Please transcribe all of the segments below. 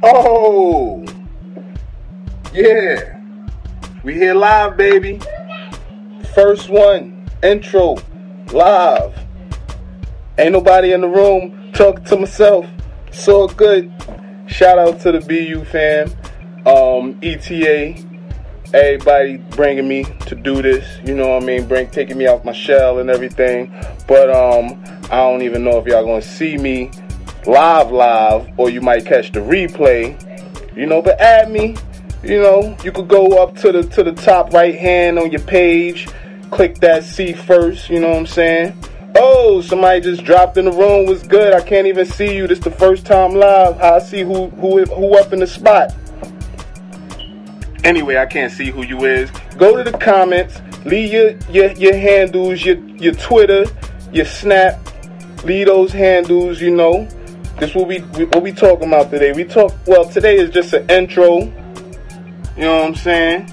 Oh, yeah. We here live, baby. First one, intro, live. Ain't nobody in the room talking to myself. So good. Shout out to the BU fam, um, ETA, everybody bringing me to do this. You know what I mean? Bring taking me off my shell and everything. But um, I don't even know if y'all gonna see me live live or you might catch the replay. You know, but add me. You know, you could go up to the to the top right hand on your page, click that see first, you know what I'm saying? Oh, somebody just dropped in the room. Was good. I can't even see you. This the first time live. I see who who who up in the spot. Anyway, I can't see who you is. Go to the comments. Leave your your, your handles, your your Twitter, your Snap. Leave those handles. You know. This will be what we talking about today. We talk well today is just an intro. You know what I'm saying?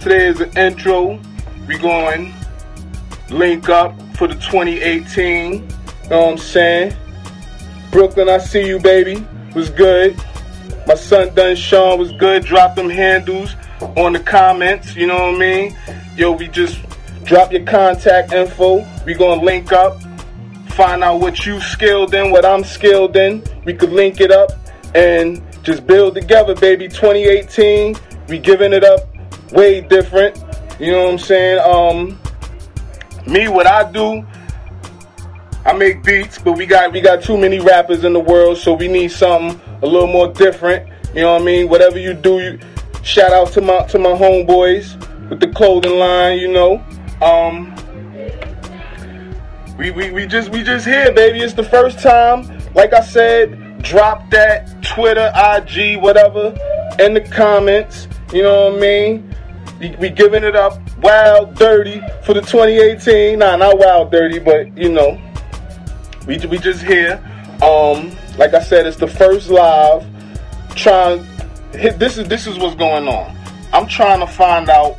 Today is an intro. We going link up for the 2018. You know what I'm saying? Brooklyn, I see you, baby. Was good. My son Dun Sean was good. Drop them handles on the comments. You know what I mean? Yo, we just drop your contact info. We gonna link up find out what you skilled in, what I'm skilled in. We could link it up and just build together, baby. 2018, we giving it up way different. You know what I'm saying? Um, me, what I do, I make beats, but we got we got too many rappers in the world, so we need something a little more different. You know what I mean? Whatever you do, you shout out to my to my homeboys with the clothing line. You know. Um, we, we, we just we just here, baby. It's the first time. Like I said, drop that Twitter, IG, whatever, in the comments. You know what I mean? We, we giving it up wild dirty for the 2018. Nah, not wild dirty, but you know, we we just here. Um, like I said, it's the first live. Trying this is this is what's going on. I'm trying to find out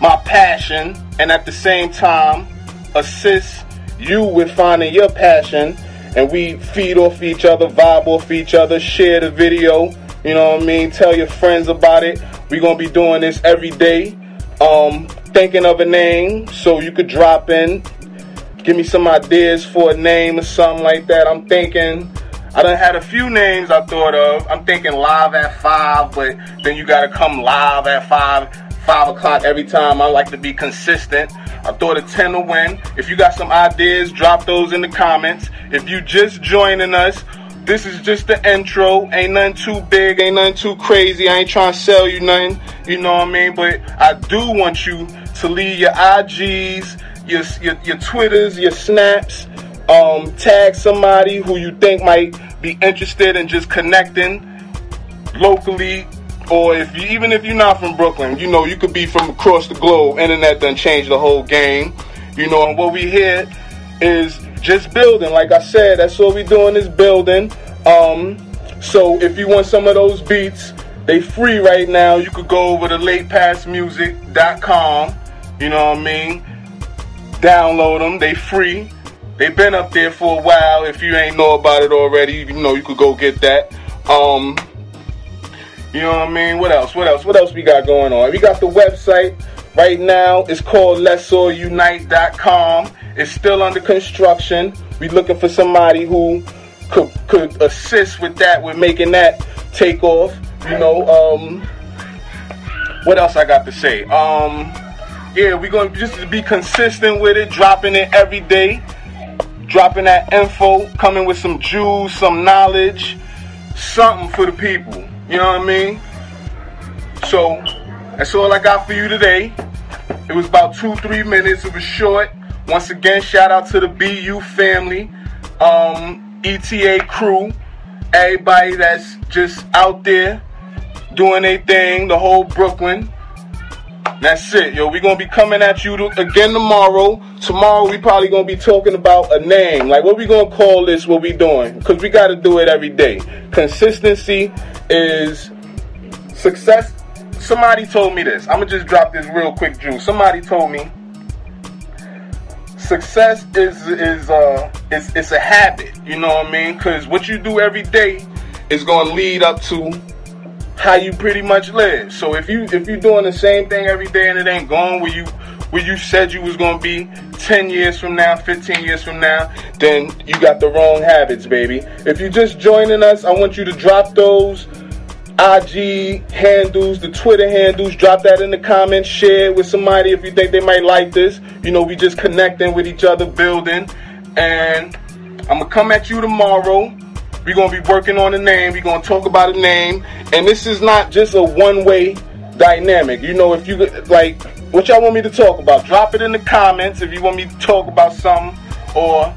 my passion and at the same time assist you with finding your passion and we feed off each other, vibe off each other, share the video, you know what I mean? Tell your friends about it. We're gonna be doing this every day. Um, thinking of a name so you could drop in, give me some ideas for a name or something like that. I'm thinking I done had a few names I thought of. I'm thinking live at five, but then you gotta come live at five, five o'clock every time. I like to be consistent. I thought a 10 to win. If you got some ideas, drop those in the comments. If you just joining us, this is just the intro. Ain't nothing too big, ain't nothing too crazy. I ain't trying to sell you nothing, you know what I mean? But I do want you to leave your IGs, your your, your Twitters, your Snaps, um, tag somebody who you think might be interested in just connecting locally or if you, even if you're not from Brooklyn, you know, you could be from across the globe. Internet done changed the whole game. You know, and what we here is just building. Like I said, that's what we doing is building. Um, so if you want some of those beats, they free right now. You could go over to latepassmusic.com. You know what I mean? Download them. They free. They've been up there for a while. If you ain't know about it already, you know you could go get that. Um, you know what I mean? What else? What else? What else we got going on? We got the website right now. It's called let'sallunite.com. It's still under construction. We looking for somebody who could could assist with that, with making that take off. You know, um, what else I got to say? Um, yeah, we're gonna just be consistent with it, dropping it every day, dropping that info, coming with some jewels, some knowledge, something for the people. You know what I mean? So that's all I got for you today. It was about two, three minutes. It was short. Once again, shout out to the BU family, um, ETA crew, everybody that's just out there doing their thing, the whole Brooklyn. That's it, yo. we gonna be coming at you to, again tomorrow. Tomorrow we probably gonna be talking about a name. Like what we gonna call this, what we doing? Because we gotta do it every day. Consistency is success. Somebody told me this. I'm gonna just drop this real quick, Drew. Somebody told me success is is uh it's it's a habit. You know what I mean? Because what you do every day is gonna lead up to how you pretty much live. So if you if you're doing the same thing every day and it ain't going where you where you said you was gonna be 10 years from now, 15 years from now, then you got the wrong habits, baby. If you're just joining us, I want you to drop those IG handles, the Twitter handles. Drop that in the comments. Share it with somebody if you think they might like this. You know, we just connecting with each other, building. And I'm gonna come at you tomorrow. We're gonna be working on a name. We're gonna talk about a name. And this is not just a one-way dynamic. You know, if you like, what y'all want me to talk about? Drop it in the comments if you want me to talk about something, or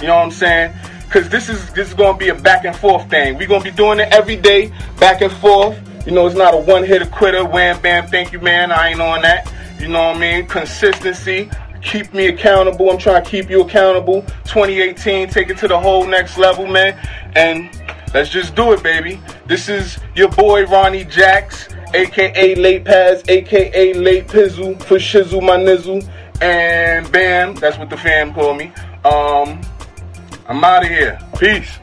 you know what I'm saying because this is this is to be a back and forth thing. We're to be doing it every day, back and forth. You know, it's not a one hitter quitter. Wham bam, thank you, man. I ain't on that. You know what I mean? Consistency. Keep me accountable. I'm trying to keep you accountable. 2018, take it to the whole next level, man. And let's just do it, baby. This is your boy Ronnie Jacks, aka Late Pass, aka Late Pizzle for Shizzle my nizzle. And bam, that's what the fam call me. Um, I'm out of here. Peace.